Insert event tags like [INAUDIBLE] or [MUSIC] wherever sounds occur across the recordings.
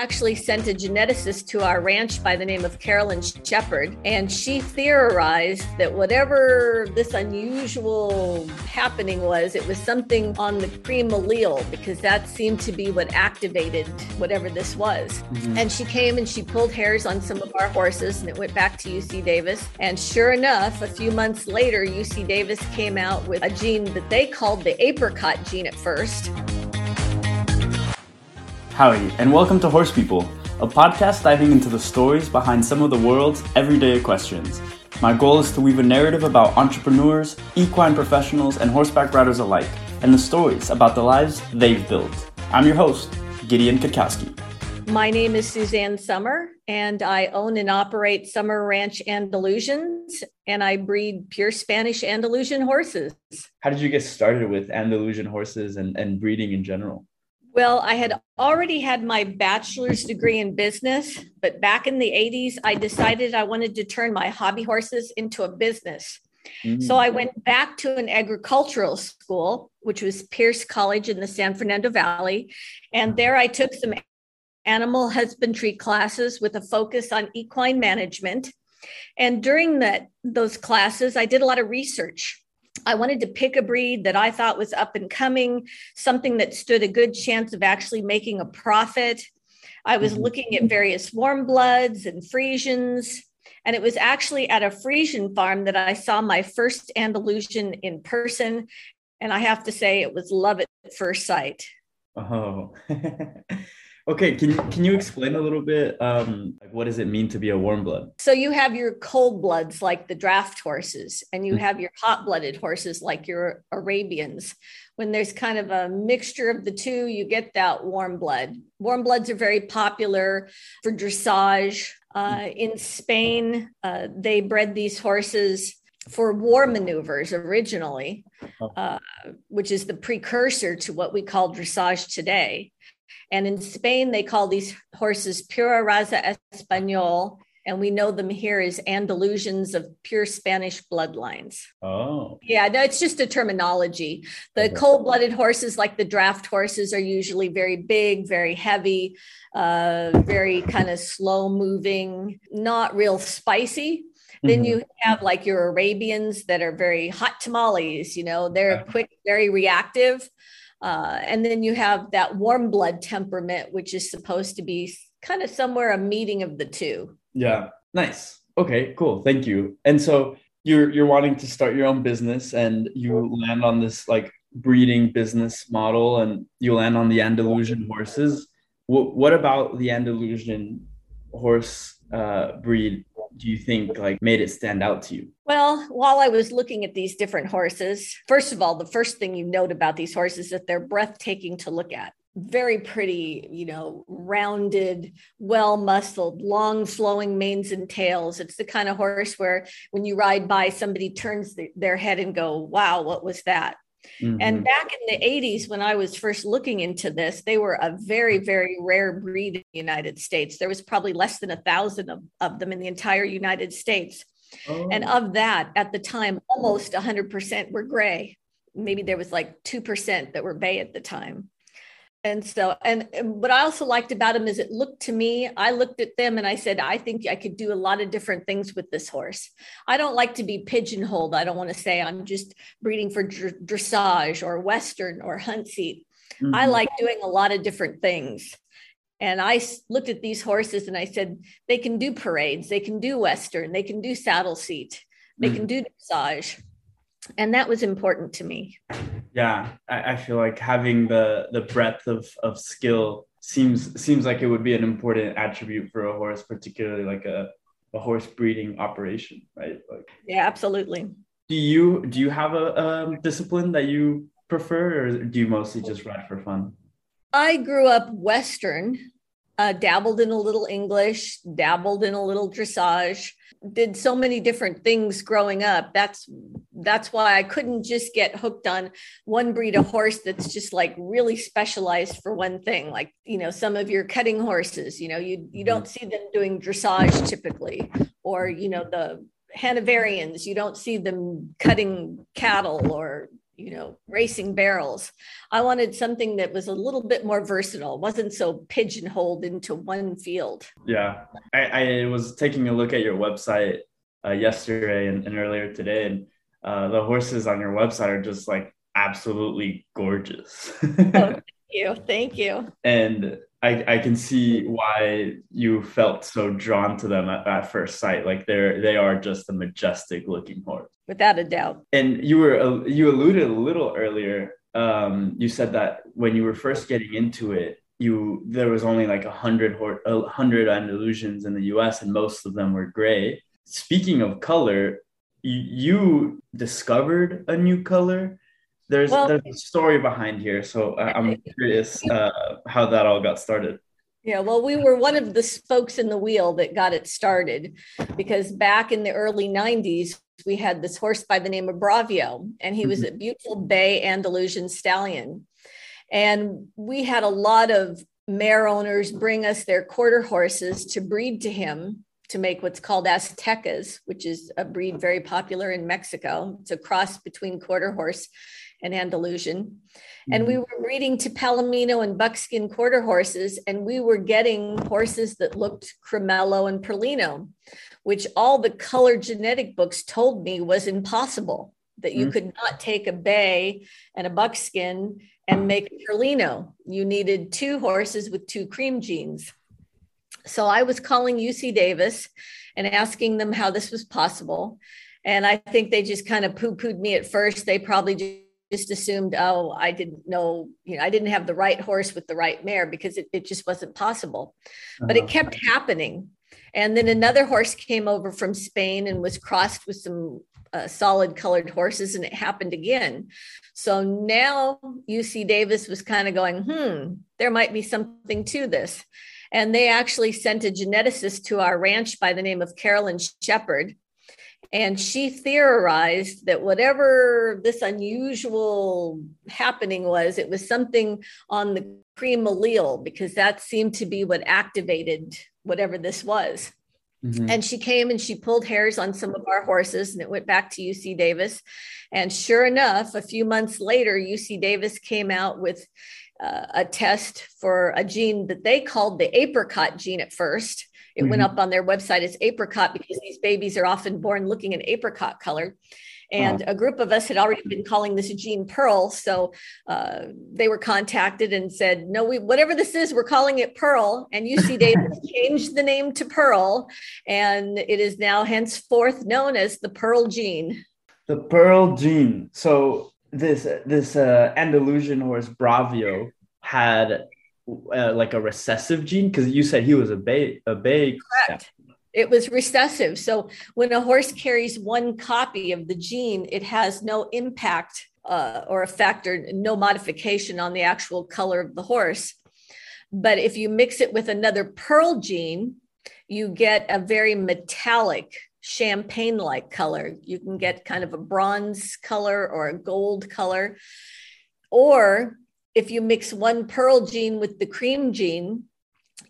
actually sent a geneticist to our ranch by the name of Carolyn Shepard, and she theorized that whatever this unusual happening was, it was something on the cream allele because that seemed to be what activated whatever this was. Mm-hmm. And she came and she pulled hairs on some of our horses, and it went back to UC Davis. And sure enough, a few months later, UC Davis came out with a gene that they called the apricot gene at first. Howdy, and welcome to Horse People, a podcast diving into the stories behind some of the world's everyday equestrians. My goal is to weave a narrative about entrepreneurs, equine professionals, and horseback riders alike, and the stories about the lives they've built. I'm your host, Gideon Katkowski. My name is Suzan Sommer, and I own and operate Sommer Ranch Andalusians, and I breed pure Spanish Andalusian horses. How did you get started with Andalusian horses and, and breeding in general? Well, I had already had my bachelor's degree in business, but back in the 80s, I decided I wanted to turn my hobby horses into a business. Mm-hmm. So I went back to an agricultural school, which was Pierce College in the San Fernando Valley. And there I took some animal husbandry classes with a focus on equine management. And during that, those classes, I did a lot of research. I wanted to pick a breed that I thought was up and coming, something that stood a good chance of actually making a profit. I was mm-hmm. looking at various warm bloods and Friesians. And it was actually at a Friesian farm that I saw my first Andalusian in person. And I have to say, it was love at first sight. Oh, [LAUGHS] Okay, can can you explain a little bit? Um, like what does it mean to be a warm blood? So you have your cold bloods like the draft horses, and you mm-hmm. have your hot blooded horses like your Arabians. When there's kind of a mixture of the two, you get that warm blood. Warm bloods are very popular for dressage. Uh, mm. in Spain, uh, they bred these horses for war maneuvers originally, oh. uh, which is the precursor to what we call dressage today. And in Spain, they call these horses Pura Raza Español. And we know them here as Andalusians of pure Spanish bloodlines. Oh. Yeah, no, it's just a terminology. The okay. cold blooded horses, like the draft horses, are usually very big, very heavy, uh, very kind of slow moving, not real spicy. Then mm-hmm. you have like your Arabians that are very hot tamales, you know, they're quick, very reactive. Uh, and then you have that warm blood temperament, which is supposed to be kind of somewhere a meeting of the two. Yeah, nice. Okay, cool. Thank you. And so you're you're wanting to start your own business, and you land on this like breeding business model, and you land on the Andalusian horses. What what about the Andalusian horse uh, breed do you think like made it stand out to you? Well, while I was looking at these different horses, first of all, the first thing you note about these horses is that they're breathtaking to look at. Very pretty, you know, rounded, well muscled, long flowing manes and tails. It's the kind of horse where when you ride by, somebody turns the, their head and go, wow, what was that? Mm-hmm. And back in the 80s, when I was first looking into this, they were a very, very rare breed in the United States. There was probably less than a thousand of, of them in the entire United States. Oh. And of that, at the time, almost 100% were gray. Maybe there was like 2% that were bay at the time and so and, what i also liked about him is it looked to me i looked at them and i said i think i could do a lot of different things with this horse. I don't like to be pigeonholed. I don't want to say i'm just breeding for dressage or western or hunt seat mm-hmm. i like doing a lot of different things. And i looked at these horses and i said they can do parades. They can do western. They can do saddle seat. They mm-hmm. can do dressage and that was important to me. Yeah I, I, feel like having the the breadth of of skill seems seems like it would be an important attribute for a horse particularly like a, a horse breeding operation right? Like yeah absolutely. do you do you have a, a discipline that you prefer or do you mostly just ride for fun? I grew up western uh, dabbled in a little english dabbled in a little dressage did so many different things growing up that's that's why I couldn't just get hooked on one breed of horse that's just like really specialized for one thing. Like, you know, some of your cutting horses, you know, you you don't see them doing dressage typically, or you know, the Hanoverians, you don't see them cutting cattle or you know, racing barrels. I wanted something that was a little bit more versatile, wasn't so pigeonholed into one field. Yeah. I, I was taking a look at your website uh, yesterday and, and, earlier today, and uh, the horses on your website are just like absolutely gorgeous. oh, [LAUGHS] thank you. Thank you. And I, I can see why you felt so drawn to them at, at first sight. Like they're they are just a majestic looking horse, without a doubt. And you were you alluded a little earlier. Um, you said that when you were first getting into it, you there was only like a hundred a hundred Andalusians in the U.S. and most of them were gray. Speaking of color, you, you discovered a new color there's well, there's a story behind here, so I'm curious uh, how that all got started. Yeah, well, we were one of the spokes in the wheel that got it started because back in the early 90s, we had this horse by the name of Bravio, and he was mm-hmm. a beautiful bay Andalusian stallion. And we had a lot of mare owners bring us their quarter horses to breed to him to make what's called Aztecas, which is a breed very popular in Mexico. It's a cross between quarter horse and Andalusian. And we mm-hmm. were breeding to Palomino and buckskin quarter horses, and we were getting horses that looked Cremello and Perlino, which all the color genetic books told me was impossible, that you mm-hmm. could not take a bay and a buckskin and make a Perlino. You needed two horses with two cream genes. So I was calling UC Davis and asking them how this was possible. And I think they just kind of poo pooed me at first. They probably just assumed, oh, I didn't know, you know, I didn't have the right horse with the right mare because it, it just wasn't possible. Uh-huh. But it uh-huh. kept happening. And then another horse came over from Spain and was crossed with some uh, solid colored horses, and it happened again. So now UC Davis was kind of going, hmm, there might be something to this. And they actually sent a geneticist to our ranch by the name of Carolyn Shepard and she theorized that whatever this unusual happening was, it was something on the cream allele because that seemed to be what activated whatever this was. Mm-hmm. And she came and she pulled hairs on some of our horses, and it went back to UC Davis. And sure enough, a few months later, UC Davis came out with uh, a test for a gene that they called the apricot gene at first. It mm-hmm. went up on their website as apricot because these babies are often born looking an apricot color. And a group of us had already been calling this gene Pearl. So uh, they were contacted and said, no, we, whatever this is, we're calling it Pearl. And UC [LAUGHS] Davis changed the name to Pearl. And it is now henceforth known as the Pearl gene. The Pearl gene. So this, this uh, Andalusian horse, Bravio, had uh, like a recessive gene? Because you said he was a bay, a bay. Correct. It was recessive. So when a horse carries one copy of the gene, it has no impact uh, or effect or no modification on the actual color of the horse. But if you mix it with another pearl gene, you get a very metallic champagne like color. You can get kind of a bronze color or a gold color. Or if you mix one pearl gene with the cream gene,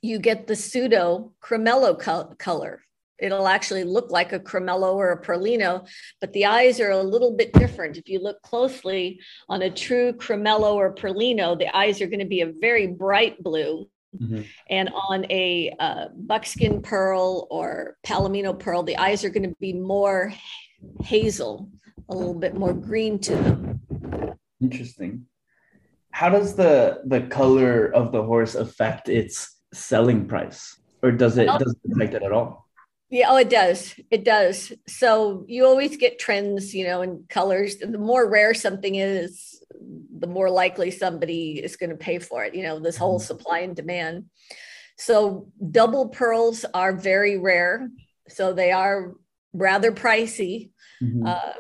you get the pseudo cremello color. It'll actually look like a cremello or a perlino, but the eyes are a little bit different. If you look closely on a true cremello or perlino, the eyes are going to be a very bright blue. Mm-hmm. And on a uh, buckskin pearl or palomino pearl, the eyes are going to be more hazel, a little bit more green to them. Interesting how does the the color of the horse affect its selling price? Or does it does it affect it at all? Yeah oh it does. It does. So you always get trends you know in colors. The more rare something is the more likely somebody is going to pay for it you know this whole mm-hmm. supply and demand. So double pearls are very rare. So they are rather pricey mm-hmm. uh,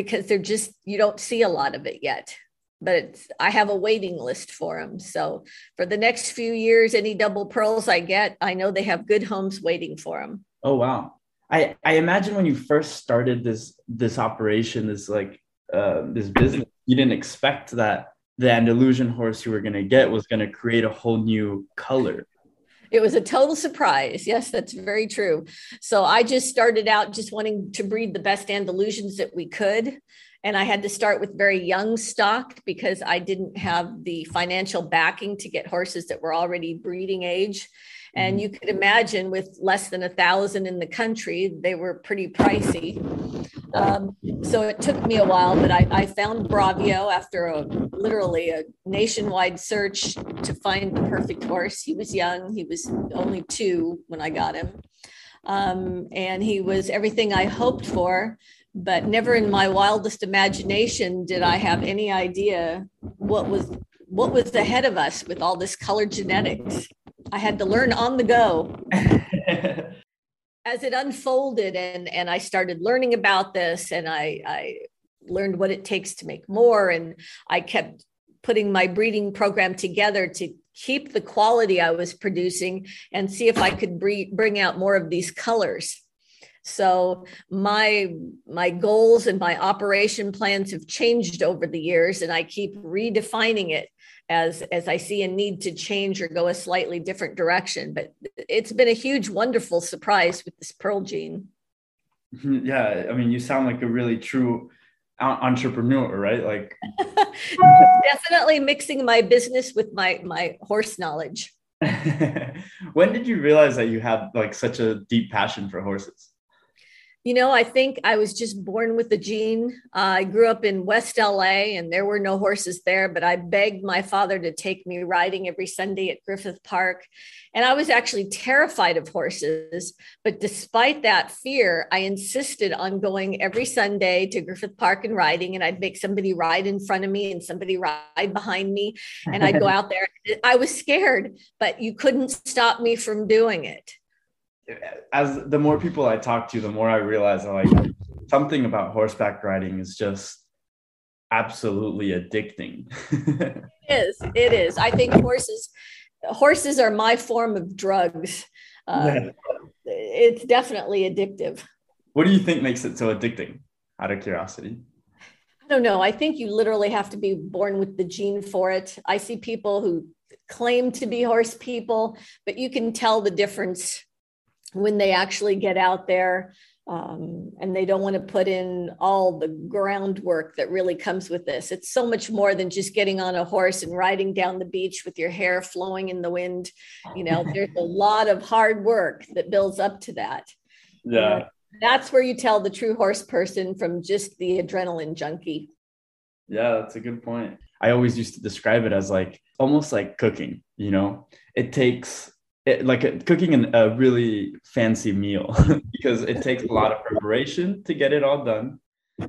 because they're just you don't see a lot of it yet but I have a waiting list for them. So for the next few years, any double pearls I get, I know they have good homes waiting for them. Oh wow! I I imagine when you first started this this operation, this like uh, this business, you didn't expect that the Andalusian horse you were going to get was going to create a whole new color. it was a total surprise. Yes, that's very true. So I just started out just wanting to breed the best Andalusians that we could. And I had to start with very young stock because I didn't have the financial backing to get horses that were already breeding age. And mm-hmm. you could imagine with less than a thousand in the country, they were pretty pricey. Um, so it took me a while, but I, I found Bravio after a literally a nationwide search to find the perfect horse. He was young, he was only two when I got him. Um, and he was everything I hoped for, but never in my wildest imagination did I have any idea what was what was ahead of us with all this color genetics. I had to learn on the go. [LAUGHS] As it unfolded and and I started learning about this and I I learned what it takes to make more and I kept putting my breeding program together to keep the quality I was producing and see if I could bring out more of these colors. So my my goals and my operation plans have changed over the years and I keep redefining it as as I see a need to change or go a slightly different direction. But it's been a huge, wonderful surprise with this pearl gene. Mm-hmm. Yeah, I mean, you sound like a really true entrepreneur, right? Like [LAUGHS] definitely mixing my business with my my horse knowledge. [LAUGHS] when did you realize that you had like such a deep passion for horses? You know, I think I was just born with the gene. Uh, I grew up in West LA and there were no horses there, but I begged my father to take me riding every Sunday at Griffith Park. And I was actually terrified of horses. But despite that fear, I insisted on going every Sunday to Griffith Park and riding. And I'd make somebody ride in front of me and somebody ride behind me. And I'd go [LAUGHS] out there. I was scared, but you couldn't stop me from doing it as the more people I talk to, the more I realize like something about horseback riding is just absolutely addicting. [LAUGHS] it is. It is. I think horses horses are my form of drugs. Uh, yeah. It's definitely addictive. What do you think makes it so addicting? Out of curiosity. I don't know. I think you literally have to be born with the gene for it. I see people who claim to be horse people, but you can tell the difference when they actually get out there um, and they don't want to put in all the groundwork that really comes with this. It's so much more than just getting on a horse and riding down the beach with your hair flowing in the wind. You know, [LAUGHS] there's a lot of hard work that builds up to that. Yeah. that's where you tell the true horse person from just the adrenaline junkie. Yeah, that's a good point. I always used to describe it as like almost like cooking, you know, it takes it, like a, cooking an, a really fancy meal [LAUGHS] because it takes a lot of preparation to get it all done.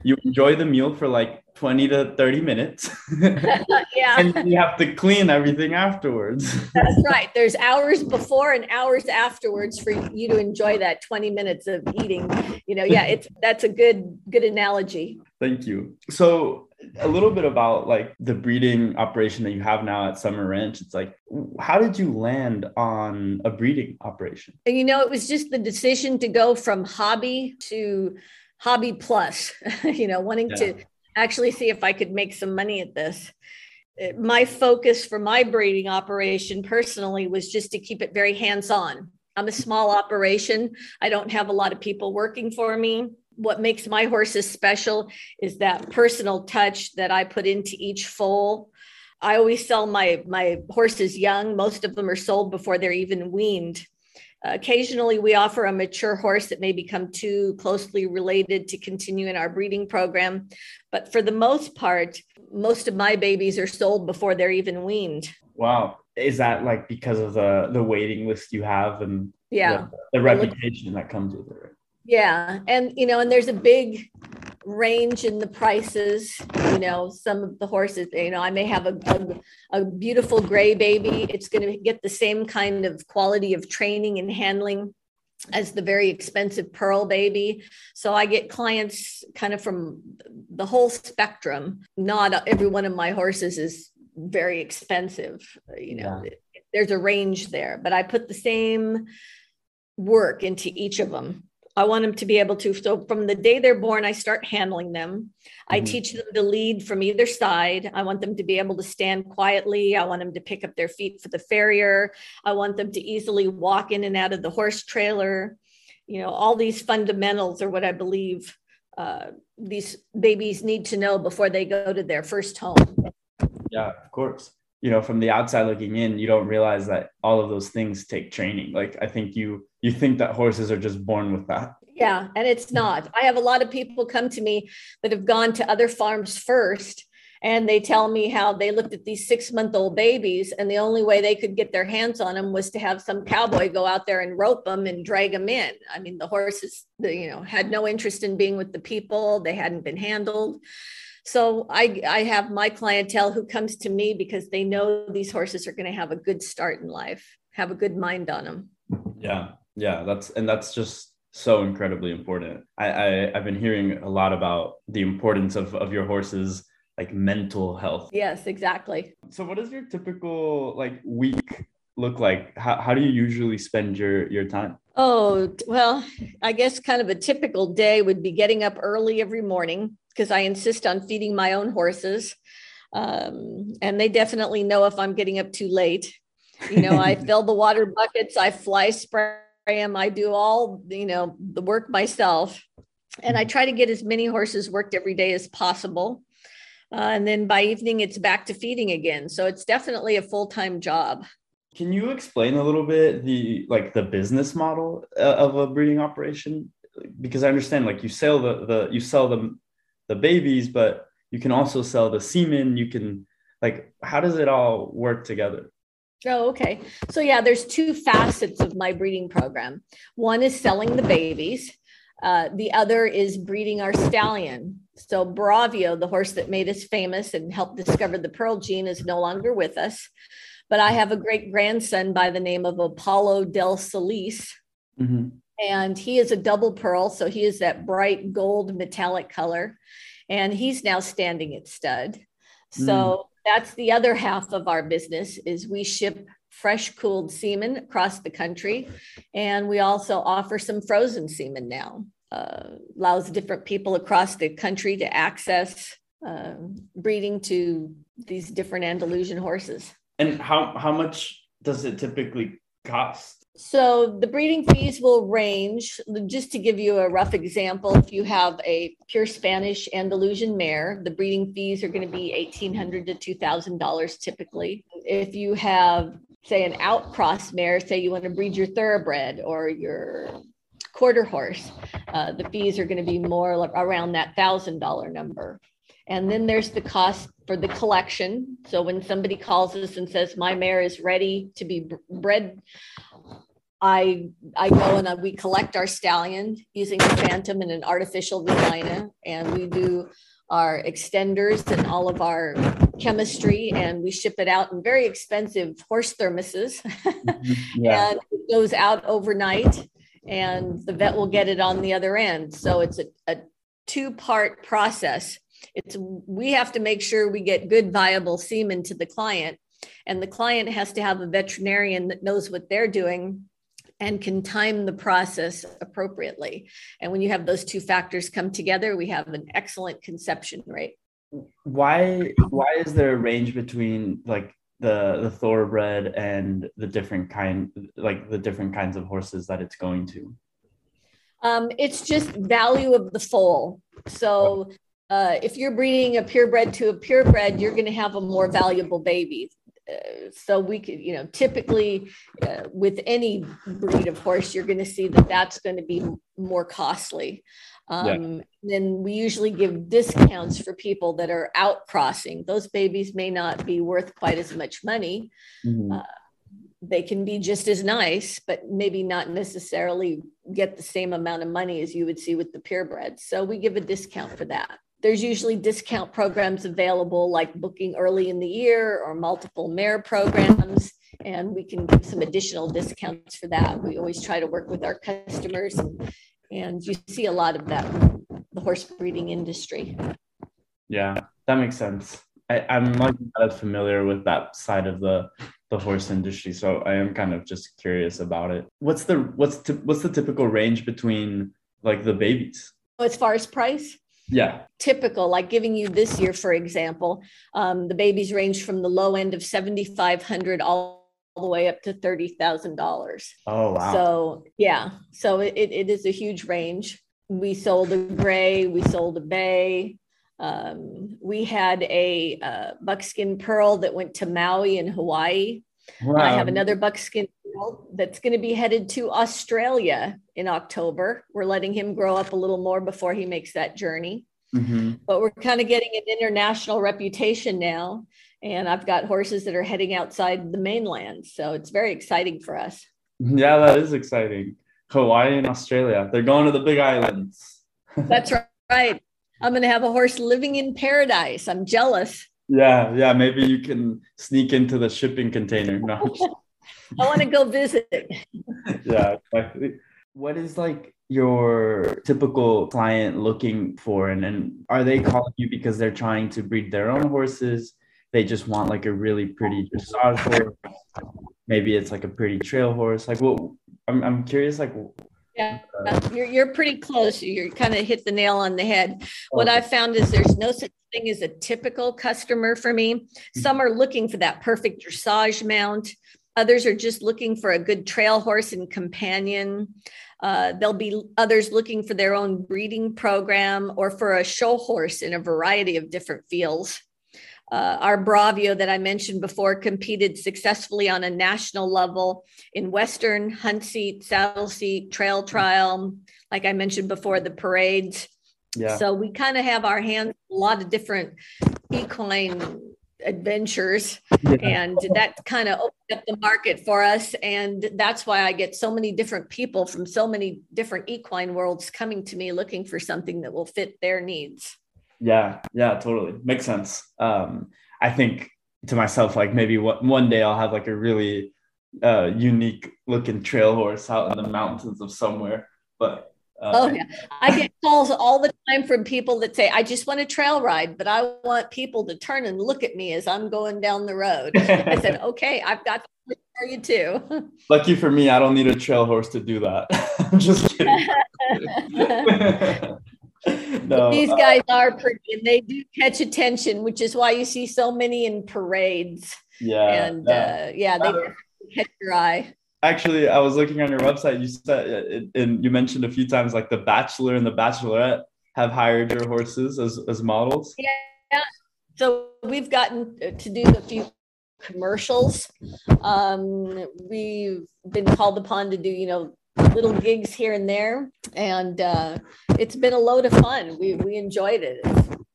You enjoy the meal for like 20 to 30 minutes. [LAUGHS] yeah. and you have to clean everything afterwards. That's [LAUGHS] right. There's hours before and hours afterwards for you to enjoy that 20 minutes of eating. You know, yeah, it's that's a good good analogy. Thank you. So a little bit about like the breeding operation that you have now at Sommer Ranch. It's like, how did you land on a breeding operation? And you know, it was just the decision to go from hobby to hobby plus, [LAUGHS] you know, wanting yeah. to actually see if I could make some money at this. My focus for my breeding operation personally was just to keep it very hands on. I'm a small operation. I don't have a lot of people working for me what makes my horses special is that personal touch that I put into each foal. I always sell my my horses young. Most of them are sold before they're even weaned. Uh, occasionally, we offer a mature horse that may become too closely related to continue in our breeding program, but for the most part, most of my babies are sold before they're even weaned. Wow, is that like because of the the waiting list you have and yeah, the, the reputation that comes with it? Yeah. And, you know, and there's a big range in the prices. You know, some of the horses, you know, I may have a, a, a beautiful gray baby. It's going to get the same kind of quality of training and handling as the very expensive pearl baby. So I get clients kind of from the whole spectrum. Not every one of my horses is very expensive. You know, yeah. there's a range there, but I put the same work into each of them I want them to be able to. So from the day they're born, I start handling them. Mm-hmm. I teach them to lead from either side. I want them to be able to stand quietly. I want them to pick up their feet for the farrier. I want them to easily walk in and out of the horse trailer. You know, all these fundamentals are what I believe uh, these babies need to know before they go to their first home. Yeah, of course. You know, from the outside looking in, you don't realize that all of those things take training. Like I think you you think that horses are just born with that. Yeah, and it's not. I have a lot of people come to me that have gone to other farms first and they tell me how they looked at these six month old babies and the only way they could get their hands on them was to have some cowboy go out there and rope them and drag them in i mean the horses you know had no interest in being with the people they hadn't been handled so I, I have my clientele who comes to me because they know these horses are going to have a good start in life have a good mind on them yeah yeah that's and that's just so incredibly important I, I i've been hearing a lot about the importance of of your horses like mental health. Yes, exactly. So what does your typical like week look like? How, how do you usually spend your your time? Oh, well, I guess kind of a typical day would be getting up early every morning because I insist on feeding my own horses. Um, and they definitely know if I'm getting up too late. You know, I [LAUGHS] fill the water buckets, I fly spray them, I do all, you know, the work myself. And I try to get as many horses worked every day as possible. Uh, and then by evening, it's back to feeding again. So it's definitely a full time job. Can you explain a little bit the like the business model uh, of a breeding operation? Because I understand like you sell the the you sell them the babies, but you can also sell the semen. You can like how does it all work together? Oh, okay. So yeah, there's two facets of my breeding program. One is selling the babies. Uh, the other is breeding our stallion. So Bravio, the horse that made us famous and helped discover the pearl gene, is no longer with us. But I have a great grandson by the name of Apollo Del Solis. Mm-hmm. And he is a double pearl. So he is that bright gold metallic color. And he's now standing at stud. So mm. that's the other half of our business is we ship fresh cooled semen across the country. And we also offer some frozen semen now uh, allows different people across the country to access uh, breeding to these different Andalusian horses. And how, how much does it typically cost? So the breeding fees will range. Just to give you a rough example, if you have a pure Spanish Andalusian mare, the breeding fees are going to be 1,800 to two thousand dollars typically. If you have, say, an outcross mare, say you want to breed your thoroughbred or your quarter horse, uh, the fees are going to be more around that thousand dollar number. And then there's the cost for the collection. So when somebody calls us and says my mare is ready to be bred, I I go and we collect our stallion using a phantom and an artificial vagina, and we do our extenders and all of our chemistry, and we ship it out in very expensive horse thermoses, [LAUGHS] mm-hmm. yeah. and it goes out overnight and the vet will get it on the other end. So it's a, a two part process. It's we have to make sure we get good viable semen to the client, and the client has to have a veterinarian that knows what they're doing and can time the process appropriately. And when you have those two factors come together, we have an excellent conception rate. Why why is there a range between like the the thoroughbred and the different kind like the different kinds of horses that it's going to um, it's just value of the foal so uh, if you're breeding a purebred to a purebred you're going to have a more valuable baby uh, so we could you know typically uh, with any breed of horse you're going to see that that's going to be more costly um, yeah. Then we usually give discounts for people that are out crossing. Those babies may not be worth quite as much money. Mm-hmm. Uh, they can be just as nice, but maybe not necessarily get the same amount of money as you would see with the purebred. So we give a discount for that. There's usually discount programs available, like booking early in the year or multiple mare programs, and we can give some additional discounts for that. We always try to work with our customers and and you see a lot of that the horse breeding industry yeah that makes sense I, i'm like not as familiar with that side of the the horse industry so i am kind of just curious about it what's the what's t- what's the typical range between like the babies? As far as price? Yeah. Typical, like giving you this year, for example, um, the babies range from the low end of 7,500 all the way up to $30,000. Oh, wow. So, yeah. So it, it is a huge range. We sold a gray, we sold a bay. Um, we had a uh, buckskin pearl that went to Maui in Hawaii. Wow. I have another buckskin pearl that's going to be headed to Australia in October. We're letting him grow up a little more before he makes that journey. Mm-hmm. But we're kind of getting an international reputation now. And I've got horses that are heading outside the mainland. So it's very exciting for us. Yeah, that is exciting. Hawaii and Australia. They're going to the big islands. [LAUGHS] That's right. I'm going to have a horse living in paradise. I'm jealous. Yeah, yeah. Maybe you can sneak into the shipping container. No. I want to go visit. [LAUGHS] yeah. What is like your typical client looking for? And, and are they calling you because they're trying to breed their own horses? They just want like a really pretty dressage horse. Maybe it's like a pretty trail horse. Like, what? I'm, I'm curious, like, yeah, you're, you're pretty close. You're kind of hit the nail on the head. What I've found is there's no such thing as a typical customer for me. Mm-hmm. Some are looking for that perfect dressage mount. Others are just looking for a good trail horse and companion. Uh, there'll be others looking for their own breeding program or for a show horse in a variety of different fields. Uh, our Bravio that I mentioned before competed successfully on a national level in Western, hunt seat, saddle seat, trail trial. Like I mentioned before, the parades. Yeah. So we kind of have our hands a lot of different equine adventures yeah. and that kind of up the market for us and that's why i get so many different people from so many different equine worlds coming to me looking for something that will fit their needs. Yeah yeah totally. Makes sense. Um i think to myself like maybe one, one day i'll have like a really uh unique looking trail horse out in the mountains of somewhere but uh, oh yeah, I get calls all the time from people that say, "I just want a trail ride, but I want people to turn and look at me as I'm going down the road." I said, [LAUGHS] "Okay, I've got for you too." [LAUGHS] Lucky for me, I don't need a trail horse to do that. [LAUGHS] I'm just kidding. no, these uh, guys uh, are pretty, and they do catch attention, which is why you see so many in parades. Yeah, and yeah, uh, yeah they catch your eye actually i was looking on your website you said and you mentioned a few times like the bachelor and the bachelorette have hired your horses as, as models? Yeah so we've gotten to do a few commercials. Um, we've been called upon to do you know little gigs here and there and uh, it's been a load of fun. We, we enjoyed it.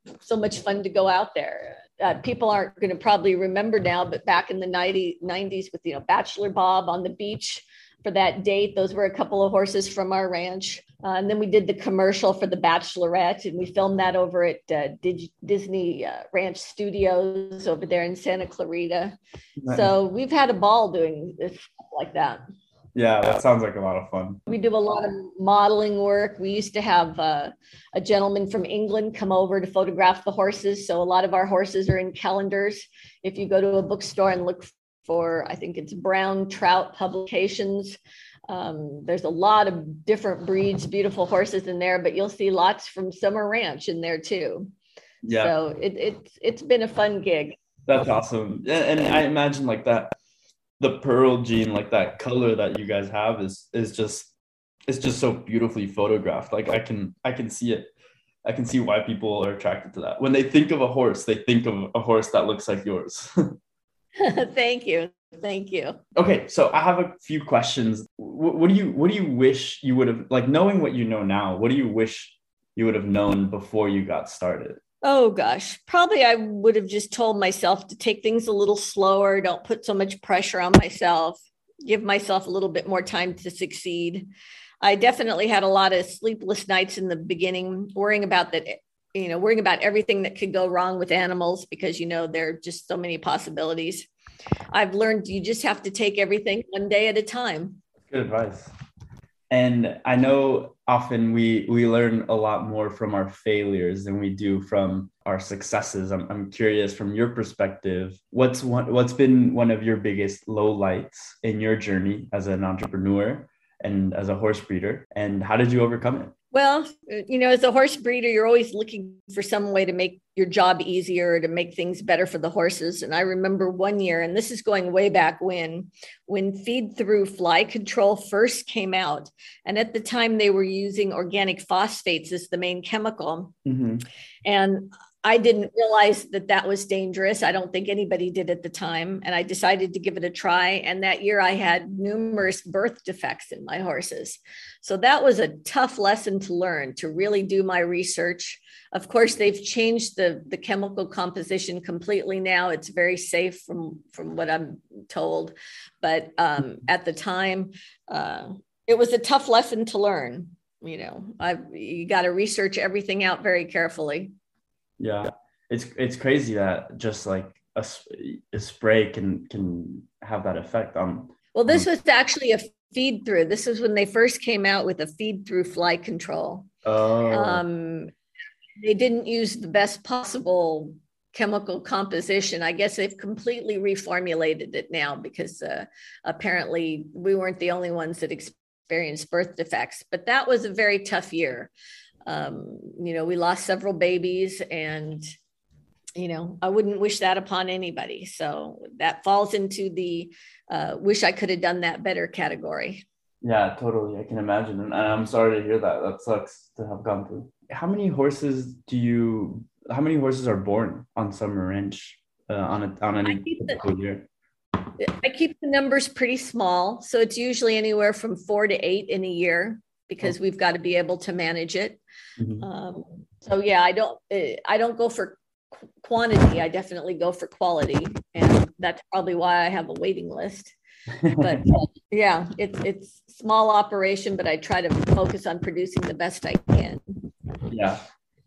It's so much fun to go out there. Uh, people aren't going to probably remember now, but back in the 90, 90s with, you know, Bachelor Bob on the beach for that date, those were a couple of horses from our ranch. Uh, and then we did the commercial for the Bachelorette, and we filmed that over at uh, Dig- Disney uh, Ranch Studios over there in Santa Clarita. Nice. So we've had a ball doing this like that. Yeah, that sounds like a lot of fun. We do a lot of modeling work. We used to have uh, a gentleman from England come over to photograph the horses. So a lot of our horses are in calendars. If you go to a bookstore and look for, I think it's Brown Trout Publications, um, there's a lot of different breeds, beautiful horses in there, but you'll see lots from Sommer Ranch in there too. Yeah. So it, it's it's been a fun gig. That's awesome. And I imagine like that the pearl gene like that color that you guys have is is just it's just so beautifully photographed like i can i can see it i can see why people are attracted to that when they think of a horse they think of a horse that looks like yours [LAUGHS] [LAUGHS] thank you. Thank you. Okay so i have a few questions. What, what do you what do you wish you would have like knowing what you know now what do you wish you would have known before you got started? Oh gosh, probably I would have just told myself to take things a little slower, don't put so much pressure on myself, give myself a little bit more time to succeed. I definitely had a lot of sleepless nights in the beginning, worrying about that, you know, worrying about everything that could go wrong with animals because, you know, there are just so many possibilities. I've learned you just have to take everything one day at a time. Good advice and i know often we we learn a lot more from our failures than we do from our successes i'm, I'm curious from your perspective what's one what's been one of your biggest low lights in your journey as an entrepreneur and as a horse breeder and how did you overcome it Well, uh, you know, as a horse breeder, you're always looking for some way to make your job easier, to make things better for the horses. And I remember one year, and this is going way back when, when feed through fly control first came out. And at the time, they were using organic phosphates as the main chemical. Mm-hmm. And I didn't realize that that was dangerous. I don't think anybody did at the time. And I decided to give it a try. And that year I had numerous birth defects in my horses. So that was a tough lesson to learn to really do my research. Of course, they've changed the, the chemical composition completely now. It's very safe from, from what I'm told. But um, at the time, uh, it was a tough lesson to learn. You know, I you got to research everything out very carefully. Yeah, it's it's crazy that just like a, a spray can can have that effect on. Well, this was actually a feed through. This was when they first came out with a feed through fly control. Oh. Um, they didn't use the best possible chemical composition. I guess they've completely reformulated it now because uh, apparently we weren't the only ones that experienced birth defects. But that was a very tough year um, you know, we lost several babies and you know, I wouldn't wish that upon anybody. So that falls into the uh, wish I could have done that better category. Yeah, totally. I can imagine. And I'm sorry to hear that. That sucks to have gone through. How many horses do you, how many horses are born on Sommer Ranch uh, on, a, on any typical year? I keep the numbers pretty small. So it's usually anywhere from four to eight in a year because oh. we've got to be able to manage it. Mm-hmm. Um, so yeah, I don't eh, I don't go for quantity. I definitely go for quality, and that's probably why I have a waiting list. but [LAUGHS] yeah, it's it's small operation, but I try to focus on producing the best I can. Yeah.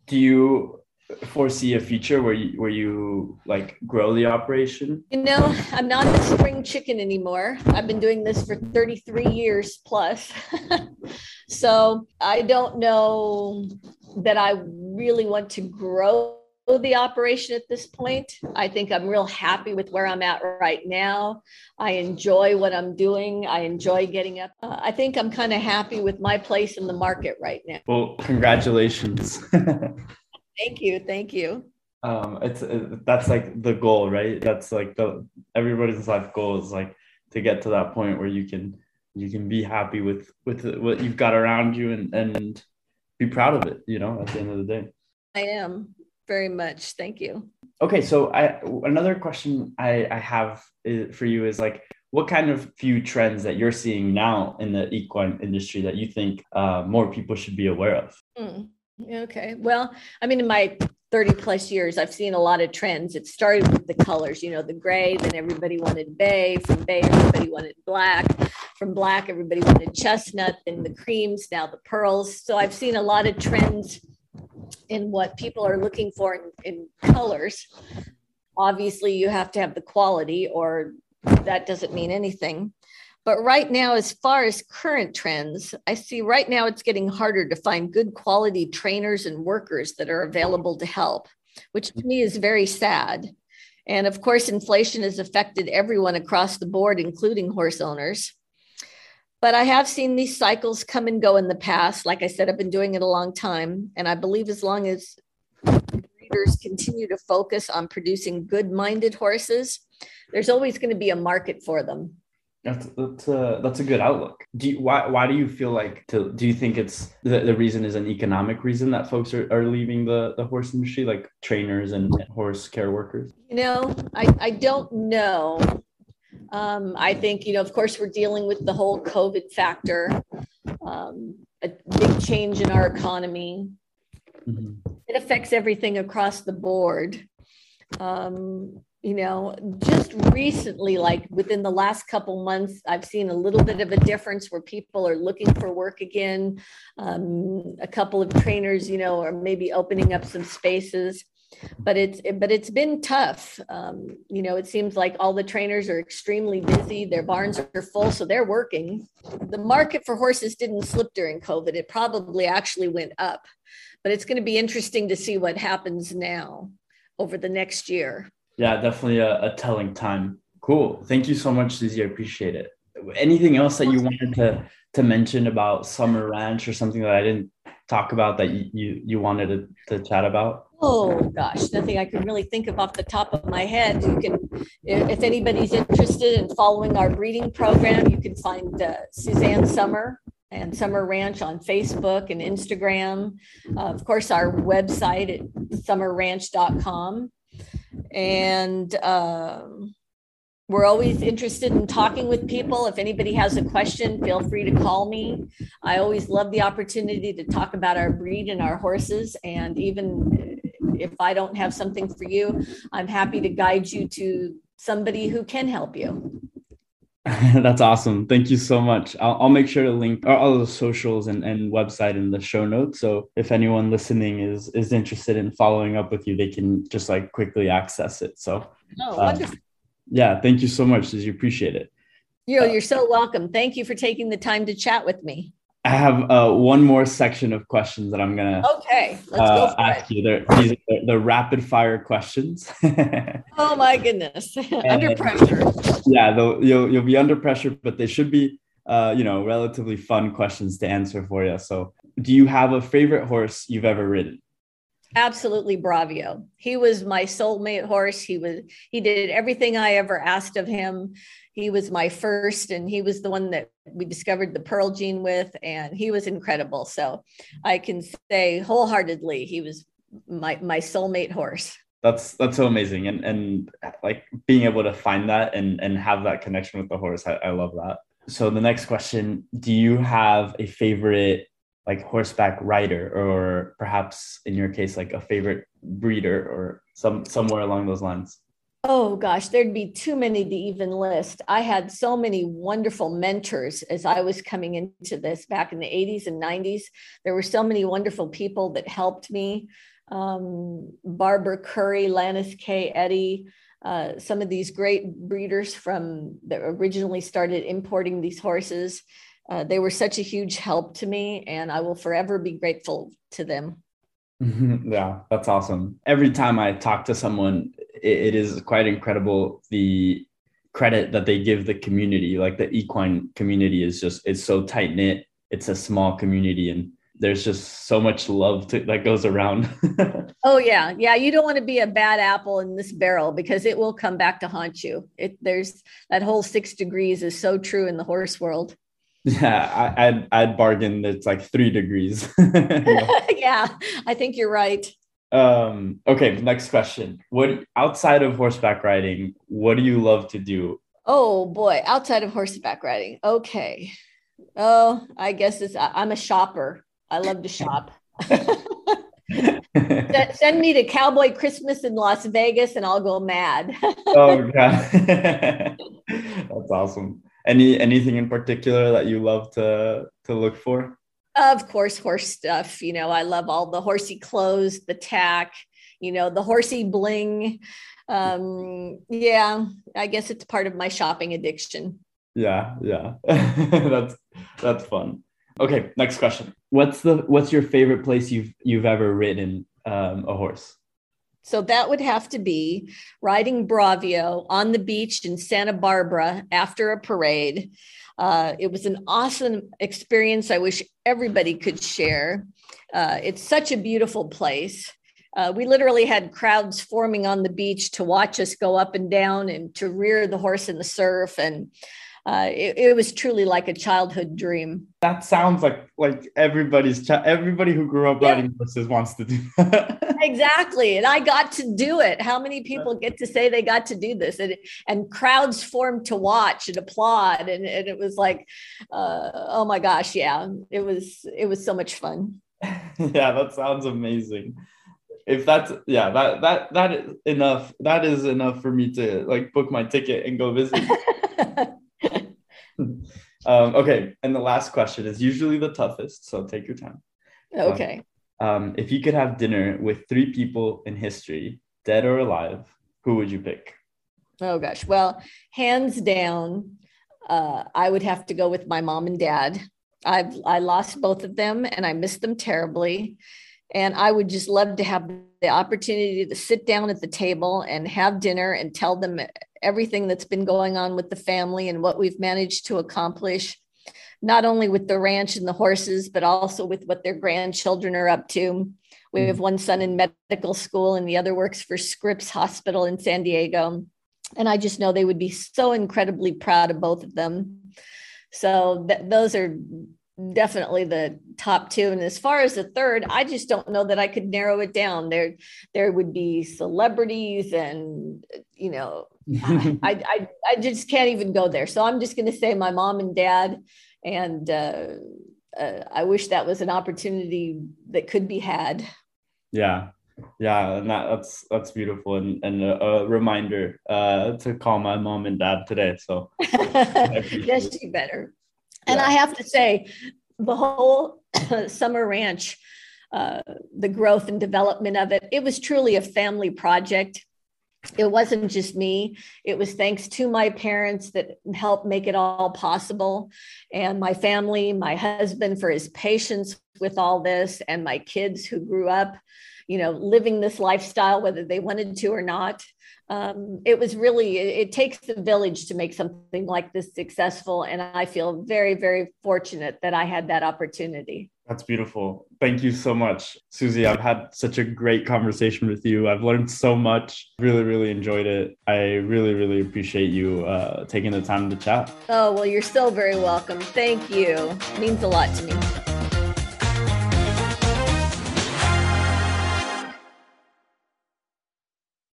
Do you foresee a future where you where you like grow the operation? You know, I'm not a spring chicken anymore. I've been doing this for 33 years plus. [LAUGHS] so I don't know that I really want to grow the operation at this point. I think I'm real happy with where I'm at right now. I enjoy what I'm doing. I enjoy getting up. Uh, I think I'm kind of happy with my place in the market right now. Well, congratulations. [LAUGHS] Thank you. Thank you. Um, it's it, that's like the goal, right? That's like the everybody's life goal is like to get to that point where you can you can be happy with with what you've got around you and and be proud of it. You know, at the end of the day. I am very much. Thank you. Okay, so I another question I I have for you is like what kind of few trends that you're seeing now in the equine industry that you think uh, more people should be aware of? Mm. Okay. Well, I mean, in my 30 plus years, I've seen a lot of trends. It started with the colors, you know, the gray, then everybody wanted bay. From bay, everybody wanted black. From black, everybody wanted chestnut, then the creams, now the pearls. So I've seen a lot of trends in what people are looking for in, in colors. Obviously, you have to have the quality, or that doesn't mean anything. But right now, as far as current trends, I see right now it's getting harder to find good quality trainers and workers that are available to help, which to me is very sad. And of course, inflation has affected everyone across the board, including horse owners. But I have seen these cycles come and go in the past. Like I said, I've been doing it a long time. And I believe as long as breeders continue to focus on producing good minded horses, there's always going to be a market for them. That's that's a that's a good outlook. Do you, why why do you feel like to do you think it's the, the reason is an economic reason that folks are, are leaving the, the horse industry, like trainers and horse care workers? You know, I, I don't know. Um, I think, you know, of course, we're dealing with the whole COVID factor, um, a big change in our economy. Mm-hmm. It affects everything across the board. Um, you know just recently like within the last couple months i've seen a little bit of a difference where people are looking for work again um, a couple of trainers you know are maybe opening up some spaces but it's but it's been tough um, you know it seems like all the trainers are extremely busy their barns are full so they're working the market for horses didn't slip during covid it probably actually went up but it's going to be interesting to see what happens now over the next year yeah, definitely a, a telling time. Cool. Thank you so much, Susie. I appreciate it. Anything else that you wanted to to mention about Sommer Ranch or something that I didn't talk about that you you, wanted to, to chat about? Oh gosh, nothing I can really think of off the top of my head. You can, if anybody's interested in following our breeding program, you can find uh, Suzan Sommer and Sommer Ranch on Facebook and Instagram. Uh, of course, our website at sommerranch.com. And um, we're always interested in talking with people. If anybody has a question, feel free to call me. I always love the opportunity to talk about our breed and our horses. And even if I don't have something for you, I'm happy to guide you to somebody who can help you. [LAUGHS] That's awesome. Thank you so much. I'll, I'll make sure to link all the socials and, and website in the show notes. So if anyone listening is is interested in following up with you, they can just like quickly access it. So oh, uh, wonderful. Yeah, thank you so much. You appreciate it. You're, you're so welcome. Thank you for taking the time to chat with me. I have uh, one more section of questions that I'm gonna okay. Let's uh, go ask it. you. They're, these are the rapid fire questions. [LAUGHS] oh my goodness! [LAUGHS] under pressure. Yeah, you'll you'll be under pressure, but they should be uh, you know relatively fun questions to answer for you. So, do you have a favorite horse you've ever ridden? Absolutely, Bravio. He was my soulmate horse. He was he did everything I ever asked of him. He was my first and he was the one that we discovered the pearl gene with and he was incredible. So i can say wholeheartedly he was my my soulmate horse. That's that's so amazing. And and like being able to find that and and have that connection with the horse i, I love that. So the next question do you have a favorite like horseback rider or perhaps in your case like a favorite breeder or some somewhere along those lines Oh gosh, there'd be too many to even list. I had so many wonderful mentors as I was coming into this back in the 80s and 90s. There were so many wonderful people that helped me. Um, Barbara Curry, Lannis K. Eddy, uh, some of these great breeders from that originally started importing these horses. Uh, they were such a huge help to me, and I will forever be grateful to them. [LAUGHS] yeah, that's awesome. Every time I talk to someone, it, it is quite incredible the credit that they give the community. Like the equine community is just it's so tight knit. It's a small community, and there's just so much love to, that goes around. [LAUGHS] oh yeah, yeah. You don't want to be a bad apple in this barrel because it will come back to haunt you. It there's that whole six degrees is so true in the horse world. Yeah, I, would I'd bargain it's like three degrees. [LAUGHS] [LAUGHS] yeah, I think you're right. Um, okay, next question. What outside of horseback riding, what do you love to do? Oh boy, outside of horseback riding. Okay. Oh, I guess it's I'm a shopper. I love to shop. [LAUGHS] Send me to Cowboy Christmas in Las Vegas and I'll go mad. oh god. That's awesome. Any anything in particular that you love to to look for? Of course, horse stuff. You know, I love all the horsey clothes, the tack, you know, the horsey bling. Um, yeah, I guess it's part of my shopping addiction. Yeah, yeah. [LAUGHS] that's that's fun. Okay, next question. What's the what's your favorite place you've you've ever ridden um, a horse? So that would have to be riding Bravio on the beach in Santa Barbara after a parade. Uh, it was an awesome experience. I wish everybody could share. Uh, it's such a beautiful place. Uh, we literally had crowds forming on the beach to watch us go up and down and to rear the horse in the surf. And uh, it, it, was truly like a childhood dream. That sounds like like everybody's everybody who grew up yeah. riding horses wants to do that. [LAUGHS] exactly, and I got to do it. How many people get to say they got to do this? And and crowds formed to watch and applaud, and, and it was like, uh, oh my gosh, yeah, it was it was so much fun. [LAUGHS] yeah, that sounds amazing if that's yeah that that that is enough that is enough for me to like book my ticket and go visit [LAUGHS] [LAUGHS] um, okay, and the last question is usually the toughest, so take your time. Okay. Um, um, if you could have dinner with three people in history, dead or alive, who would you pick? Oh gosh, well, hands down, uh, I would have to go with my mom and dad. I've I lost both of them, and I miss them terribly. And I would just love to have the opportunity to sit down at the table and have dinner and tell them everything that's been going on with the family and what we've managed to accomplish. not only with the ranch and the horses, but also with what their grandchildren are up to. We hmm. have one son in medical school, and the other works for Scripps Hospital in San Diego. And I just know they would be so incredibly proud of both of them. So th- those are definitely the top two and as far as the third i just don't know that i could narrow it down there there would be celebrities and you know [LAUGHS] I, I i just can't even go there. So i'm just going to say my mom and dad and uh, uh, i wish that was an opportunity that could be had. Yeah. Yeah and that, that's that's beautiful and, and a, a reminder uh, to call my mom and dad today so. [LAUGHS] Yes you better. And yeah. I have to say, the whole [COUGHS] Sommer Ranch, uh, the growth and development of it, it was truly a family project. It wasn't just me. It was thanks to my parents that helped make it all possible, and my family, my husband for his patience with all this, and my kids who grew up, you know, living this lifestyle, whether they wanted to or not. Um, it was really it, it, takes a village to make something like this successful. And i feel very very fortunate that i had that opportunity that's beautiful. Thank you so much susie. I've had such a great conversation with you. I've learned so much. Really really enjoyed it. I really really appreciate you uh, taking the time to chat. Oh well you're so very welcome. Thank you. It means a lot to me